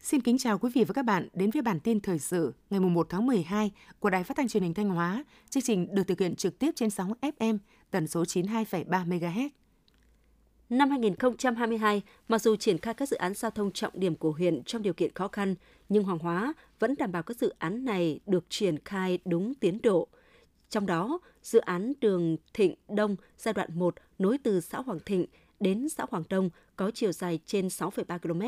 Xin kính chào quý vị và các bạn đến với bản tin thời sự ngày 1 tháng 12 của Đài Phát thanh Truyền hình Thanh Hóa. Chương trình được thực hiện trực tiếp trên sóng FM tần số 92,3 MHz. Năm 2022, mặc dù triển khai các dự án giao thông trọng điểm của huyện trong điều kiện khó khăn, nhưng Hoàng Hóa vẫn đảm bảo các dự án này được triển khai đúng tiến độ. Trong đó, dự án đường Thịnh Đông giai đoạn 1 nối từ xã Hoàng Thịnh đến xã Hoàng Đông có chiều dài trên 6,3 km.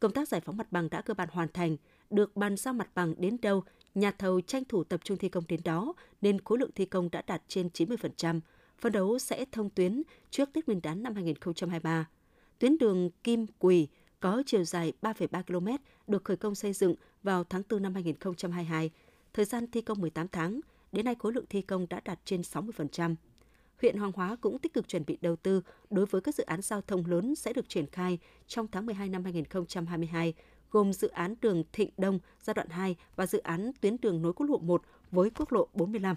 Công tác giải phóng mặt bằng đã cơ bản hoàn thành, được bàn giao mặt bằng đến đâu, nhà thầu tranh thủ tập trung thi công đến đó nên khối lượng thi công đã đạt trên 90%, phấn đấu sẽ thông tuyến trước Tết Nguyên đán năm 2023. Tuyến đường Kim Quỳ có chiều dài 3,3 km được khởi công xây dựng vào tháng 4 năm 2022, thời gian thi công 18 tháng, đến nay khối lượng thi công đã đạt trên 60%. Huyện Hoàng Hóa cũng tích cực chuẩn bị đầu tư đối với các dự án giao thông lớn sẽ được triển khai trong tháng 12 năm 2022, gồm dự án đường Thịnh Đông giai đoạn 2 và dự án tuyến đường nối quốc lộ 1 với quốc lộ 45.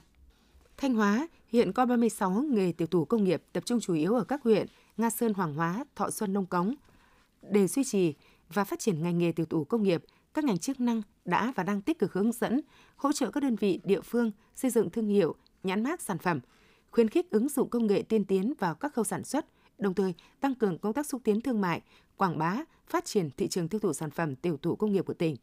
Thanh Hóa hiện có 36 nghề tiểu thủ công nghiệp tập trung chủ yếu ở các huyện Nga Sơn, Hoàng Hóa, Thọ Xuân, Nông Cống. Để duy trì và phát triển ngành nghề tiểu thủ công nghiệp, các ngành chức năng đã và đang tích cực hướng dẫn, hỗ trợ các đơn vị địa phương xây dựng thương hiệu, nhãn mác sản phẩm, khuyến khích ứng dụng công nghệ tiên tiến vào các khâu sản xuất, đồng thời tăng cường công tác xúc tiến thương mại, quảng bá, phát triển thị trường tiêu thụ sản phẩm tiểu thủ công nghiệp của tỉnh.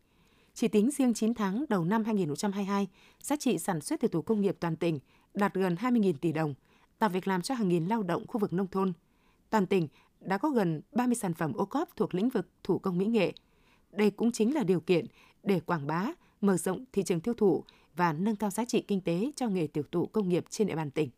Chỉ tính riêng 9 tháng đầu năm 2022, giá trị sản xuất tiểu thủ công nghiệp toàn tỉnh đạt gần 20.000 tỷ đồng, tạo việc làm cho hàng nghìn lao động khu vực nông thôn. Toàn tỉnh đã có gần 30 sản phẩm ô cóp thuộc lĩnh vực thủ công mỹ nghệ. Đây cũng chính là điều kiện để quảng bá, mở rộng thị trường tiêu thụ và nâng cao giá trị kinh tế cho nghề tiểu thủ công nghiệp trên địa bàn tỉnh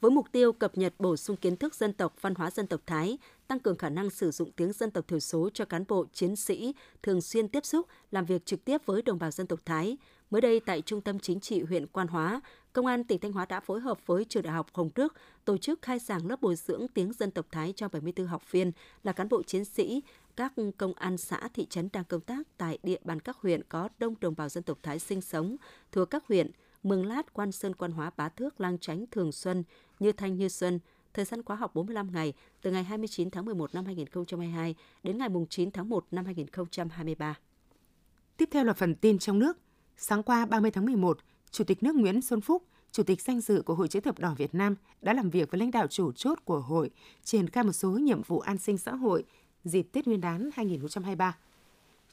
với mục tiêu cập nhật bổ sung kiến thức dân tộc, văn hóa dân tộc Thái, tăng cường khả năng sử dụng tiếng dân tộc thiểu số cho cán bộ, chiến sĩ thường xuyên tiếp xúc, làm việc trực tiếp với đồng bào dân tộc Thái. Mới đây tại Trung tâm Chính trị huyện Quan Hóa, Công an tỉnh Thanh Hóa đã phối hợp với Trường Đại học Hồng Đức tổ chức khai giảng lớp bồi dưỡng tiếng dân tộc Thái cho 74 học viên là cán bộ chiến sĩ, các công an xã thị trấn đang công tác tại địa bàn các huyện có đông đồng bào dân tộc Thái sinh sống thuộc các huyện Mường Lát, Quan Sơn, Quan Hóa, Bá Thước, Lang Chánh, Thường Xuân, Như Thanh, Như Xuân, thời gian khóa học 45 ngày, từ ngày 29 tháng 11 năm 2022 đến ngày 9 tháng 1 năm 2023. Tiếp theo là phần tin trong nước. Sáng qua 30 tháng 11, Chủ tịch nước Nguyễn Xuân Phúc, Chủ tịch danh dự của Hội chữ thập đỏ Việt Nam đã làm việc với lãnh đạo chủ chốt của hội triển khai một số nhiệm vụ an sinh xã hội dịp Tết Nguyên đán 2023.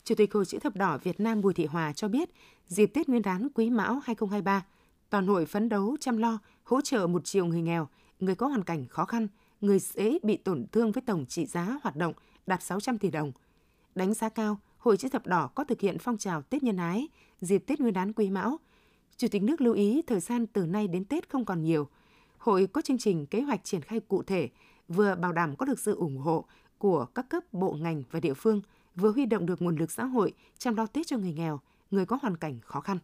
Chủ tịch Hội chữ thập đỏ Việt Nam Bùi Thị Hòa cho biết, dịp Tết Nguyên đán Quý Mão 2023, toàn hội phấn đấu chăm lo, hỗ trợ một triệu người nghèo, người có hoàn cảnh khó khăn, người dễ bị tổn thương với tổng trị giá hoạt động đạt 600 tỷ đồng. Đánh giá cao, Hội chữ thập đỏ có thực hiện phong trào Tết nhân ái, dịp Tết Nguyên đán Quý Mão. Chủ tịch nước lưu ý thời gian từ nay đến Tết không còn nhiều. Hội có chương trình kế hoạch triển khai cụ thể, vừa bảo đảm có được sự ủng hộ của các cấp bộ ngành và địa phương – vừa huy động được nguồn lực xã hội chăm lo Tết cho người nghèo, người có hoàn cảnh khó khăn.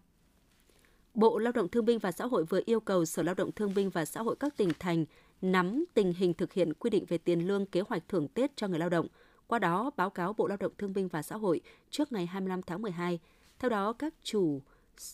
Bộ Lao động Thương binh và Xã hội vừa yêu cầu Sở Lao động Thương binh và Xã hội các tỉnh thành nắm tình hình thực hiện quy định về tiền lương kế hoạch thưởng Tết cho người lao động, qua đó báo cáo Bộ Lao động Thương binh và Xã hội trước ngày 25 tháng 12. Theo đó, các chủ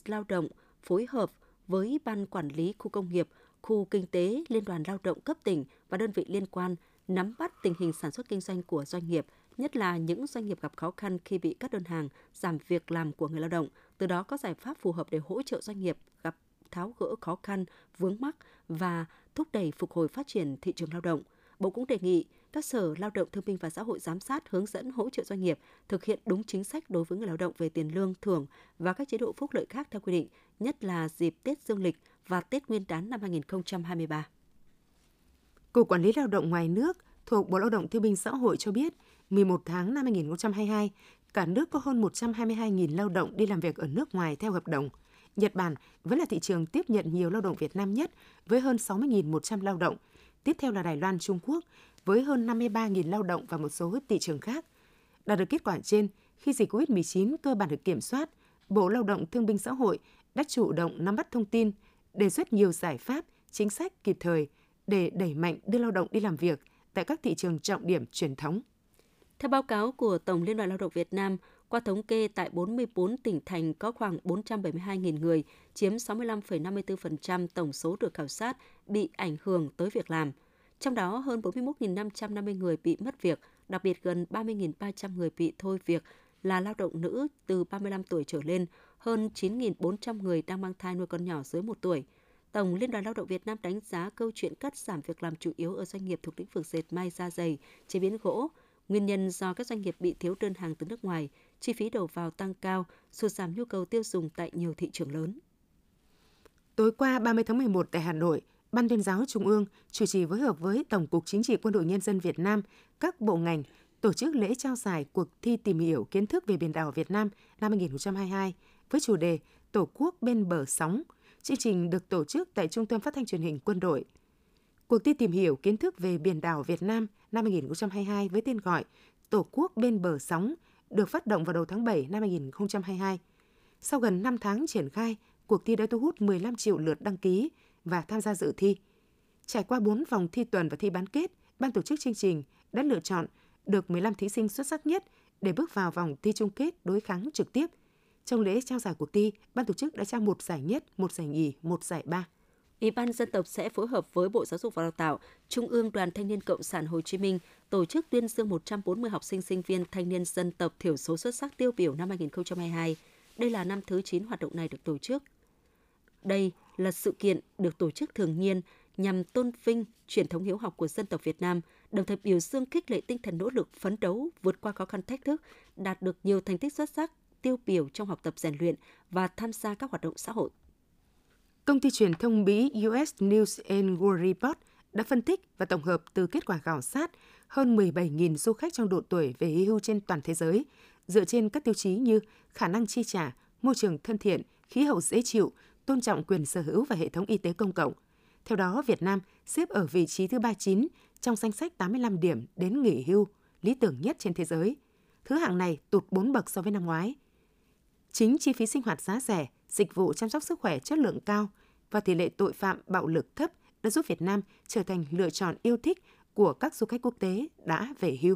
lao động phối hợp với Ban Quản lý Khu công nghiệp, Khu Kinh tế, Liên đoàn Lao động cấp tỉnh và đơn vị liên quan nắm bắt tình hình sản xuất kinh doanh của doanh nghiệp, nhất là những doanh nghiệp gặp khó khăn khi bị cắt đơn hàng, giảm việc làm của người lao động, từ đó có giải pháp phù hợp để hỗ trợ doanh nghiệp gặp tháo gỡ khó khăn, vướng mắc và thúc đẩy phục hồi phát triển thị trường lao động. Bộ cũng đề nghị các sở lao động thương binh và xã hội giám sát hướng dẫn hỗ trợ doanh nghiệp thực hiện đúng chính sách đối với người lao động về tiền lương, thưởng và các chế độ phúc lợi khác theo quy định, nhất là dịp Tết Dương lịch và Tết Nguyên đán năm 2023. Cục Quản lý Lao động ngoài nước thuộc Bộ Lao động Thương binh Xã hội cho biết, 11 tháng năm 2022, cả nước có hơn 122.000 lao động đi làm việc ở nước ngoài theo hợp đồng. Nhật Bản vẫn là thị trường tiếp nhận nhiều lao động Việt Nam nhất với hơn 60.100 lao động. Tiếp theo là Đài Loan, Trung Quốc với hơn 53.000 lao động và một số thị trường khác. Đạt được kết quả trên, khi dịch COVID-19 cơ bản được kiểm soát, Bộ Lao động Thương binh Xã hội đã chủ động nắm bắt thông tin, đề xuất nhiều giải pháp, chính sách kịp thời để đẩy mạnh đưa lao động đi làm việc tại các thị trường trọng điểm truyền thống. Theo báo cáo của Tổng Liên đoàn Lao động Việt Nam, Qua thống kê, tại 44 tỉnh thành có khoảng 472.000 người, chiếm 65,54% tổng số được khảo sát bị ảnh hưởng tới việc làm. Trong đó, hơn 41.550 người bị mất việc, đặc biệt gần 30.300 người bị thôi việc là lao động nữ từ 35 tuổi trở lên, hơn 9.400 người đang mang thai nuôi con nhỏ dưới 1 tuổi. Tổng Liên đoàn Lao động Việt Nam đánh giá câu chuyện cắt giảm việc làm chủ yếu ở doanh nghiệp thuộc lĩnh vực dệt may da dày, chế biến gỗ. Nguyên nhân do các doanh nghiệp bị thiếu đơn hàng từ nước ngoài, chi phí đầu vào tăng cao, sụt giảm nhu cầu tiêu dùng tại nhiều thị trường lớn. Tối qua 30 tháng 11 tại Hà Nội, Ban tuyên giáo Trung ương chủ trì phối hợp với Tổng cục Chính trị Quân đội Nhân dân Việt Nam, các bộ ngành tổ chức lễ trao giải cuộc thi tìm hiểu kiến thức về biển đảo Việt Nam năm 2022 với chủ đề Tổ quốc bên bờ sóng. Chương trình được tổ chức tại Trung tâm Phát thanh Truyền hình Quân đội. Cuộc thi tìm hiểu kiến thức về biển đảo Việt Nam năm 2022 với tên gọi Tổ quốc bên bờ sóng được phát động vào đầu tháng 7 năm 2022. Sau gần 5 tháng triển khai, cuộc thi đã thu hút 15 triệu lượt đăng ký và tham gia dự thi. Trải qua 4 vòng thi tuần và thi bán kết, ban tổ chức chương trình đã lựa chọn được 15 thí sinh xuất sắc nhất để bước vào vòng thi chung kết đối kháng trực tiếp. Trong lễ trao giải cuộc thi, ban tổ chức đã trao một giải nhất, một giải nhì, một giải ba. Ủy ban dân tộc sẽ phối hợp với Bộ Giáo dục và Đào tạo, Trung ương Đoàn Thanh niên Cộng sản Hồ Chí Minh tổ chức tuyên dương 140 học sinh sinh viên thanh niên dân tộc thiểu số xuất sắc tiêu biểu năm 2022. Đây là năm thứ 9 hoạt động này được tổ chức. Đây là sự kiện được tổ chức thường niên nhằm tôn vinh truyền thống hiếu học của dân tộc Việt Nam, đồng thời biểu dương khích lệ tinh thần nỗ lực phấn đấu vượt qua khó khăn thách thức, đạt được nhiều thành tích xuất sắc, tiêu biểu trong học tập rèn luyện và tham gia các hoạt động xã hội. Công ty truyền thông Mỹ US News and World Report đã phân tích và tổng hợp từ kết quả khảo sát hơn 17.000 du khách trong độ tuổi về hưu trên toàn thế giới, dựa trên các tiêu chí như khả năng chi trả, môi trường thân thiện, khí hậu dễ chịu, tôn trọng quyền sở hữu và hệ thống y tế công cộng. Theo đó, Việt Nam xếp ở vị trí thứ 39 trong danh sách 85 điểm đến nghỉ hưu lý tưởng nhất trên thế giới. Thứ hạng này tụt 4 bậc so với năm ngoái. Chính chi phí sinh hoạt giá rẻ, dịch vụ chăm sóc sức khỏe chất lượng cao và tỷ lệ tội phạm bạo lực thấp đã giúp Việt Nam trở thành lựa chọn yêu thích của các du khách quốc tế đã về hưu.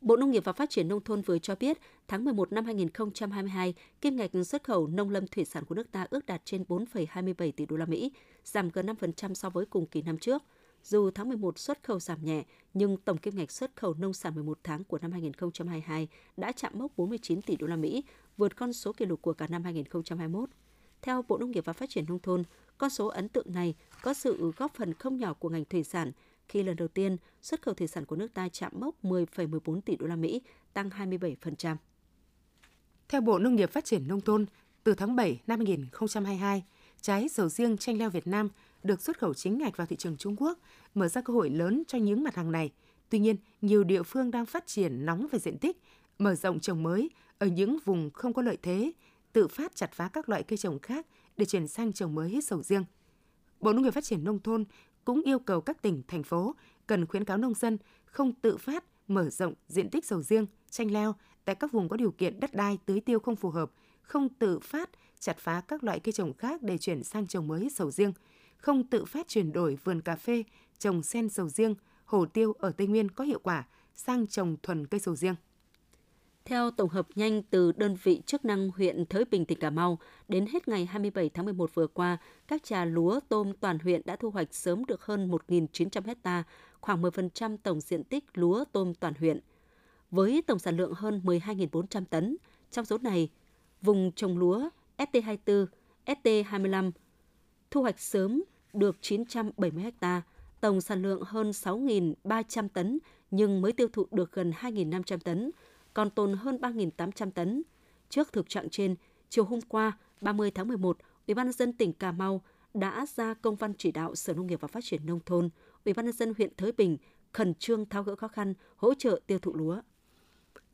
Bộ Nông nghiệp và Phát triển Nông thôn vừa cho biết, tháng 11 năm 2022, kim ngạch xuất khẩu nông lâm thủy sản của nước ta ước đạt trên 4,27 tỷ đô la Mỹ, giảm gần 5% so với cùng kỳ năm trước. Dù tháng 11 xuất khẩu giảm nhẹ, nhưng tổng kim ngạch xuất khẩu nông sản 11 tháng của năm 2022 đã chạm mốc 49 tỷ đô la Mỹ, vượt con số kỷ lục của cả năm 2021. Theo Bộ Nông nghiệp và Phát triển Nông thôn, con số ấn tượng này có sự góp phần không nhỏ của ngành thủy sản khi lần đầu tiên xuất khẩu thủy sản của nước ta chạm mốc 10,14 tỷ đô la Mỹ, tăng 27%. Theo Bộ Nông nghiệp Phát triển Nông thôn, từ tháng 7 năm 2022, trái sầu riêng chanh leo Việt Nam được xuất khẩu chính ngạch vào thị trường Trung Quốc, mở ra cơ hội lớn cho những mặt hàng này. Tuy nhiên, nhiều địa phương đang phát triển nóng về diện tích, mở rộng trồng mới ở những vùng không có lợi thế, tự phát chặt phá các loại cây trồng khác để chuyển sang trồng mới sầu riêng. Bộ Nông nghiệp Phát triển Nông thôn cũng yêu cầu các tỉnh, thành phố cần khuyến cáo nông dân không tự phát mở rộng diện tích sầu riêng, chanh leo tại các vùng có điều kiện đất đai tưới tiêu không phù hợp, không tự phát chặt phá các loại cây trồng khác để chuyển sang trồng mới sầu riêng, không tự phát chuyển đổi vườn cà phê, trồng sen sầu riêng, hồ tiêu ở Tây Nguyên có hiệu quả sang trồng thuần cây sầu riêng. Theo tổng hợp nhanh từ đơn vị chức năng huyện Thới Bình, tỉnh Cà Mau, đến hết ngày 27 tháng 11 vừa qua, các trà lúa tôm toàn huyện đã thu hoạch sớm được hơn 1.900 hecta, khoảng 10% tổng diện tích lúa tôm toàn huyện. Với tổng sản lượng hơn 12.400 tấn, trong số này, vùng trồng lúa ST24, ST25 thu hoạch sớm được 970 ha, tổng sản lượng hơn 6.300 tấn nhưng mới tiêu thụ được gần 2.500 tấn, còn tồn hơn 3.800 tấn. Trước thực trạng trên, chiều hôm qua, 30 tháng 11, Ủy ban nhân dân tỉnh Cà Mau đã ra công văn chỉ đạo Sở Nông nghiệp và Phát triển nông thôn, Ủy ban nhân dân huyện Thới Bình khẩn trương tháo gỡ khó khăn, hỗ trợ tiêu thụ lúa.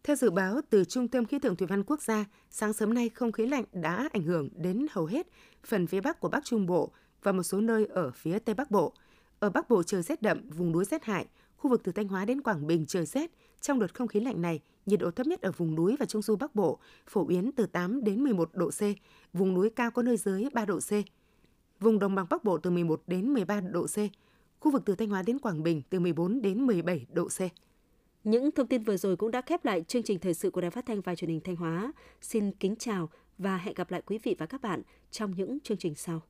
Theo dự báo từ Trung tâm Khí tượng Thủy văn Quốc gia, sáng sớm nay không khí lạnh đã ảnh hưởng đến hầu hết phần phía Bắc của Bắc Trung Bộ và một số nơi ở phía Tây Bắc Bộ. Ở Bắc Bộ trời rét đậm, vùng núi rét hại, khu vực từ Thanh Hóa đến Quảng Bình trời rét. Trong đợt không khí lạnh này, nhiệt độ thấp nhất ở vùng núi và trung du Bắc Bộ phổ biến từ 8 đến 11 độ C, vùng núi cao có nơi dưới 3 độ C. Vùng đồng bằng Bắc Bộ từ 11 đến 13 độ C, khu vực từ Thanh Hóa đến Quảng Bình từ 14 đến 17 độ C. Những thông tin vừa rồi cũng đã khép lại chương trình thời sự của Đài Phát thanh và Truyền hình Thanh Hóa. Xin kính chào và hẹn gặp lại quý vị và các bạn trong những chương trình sau.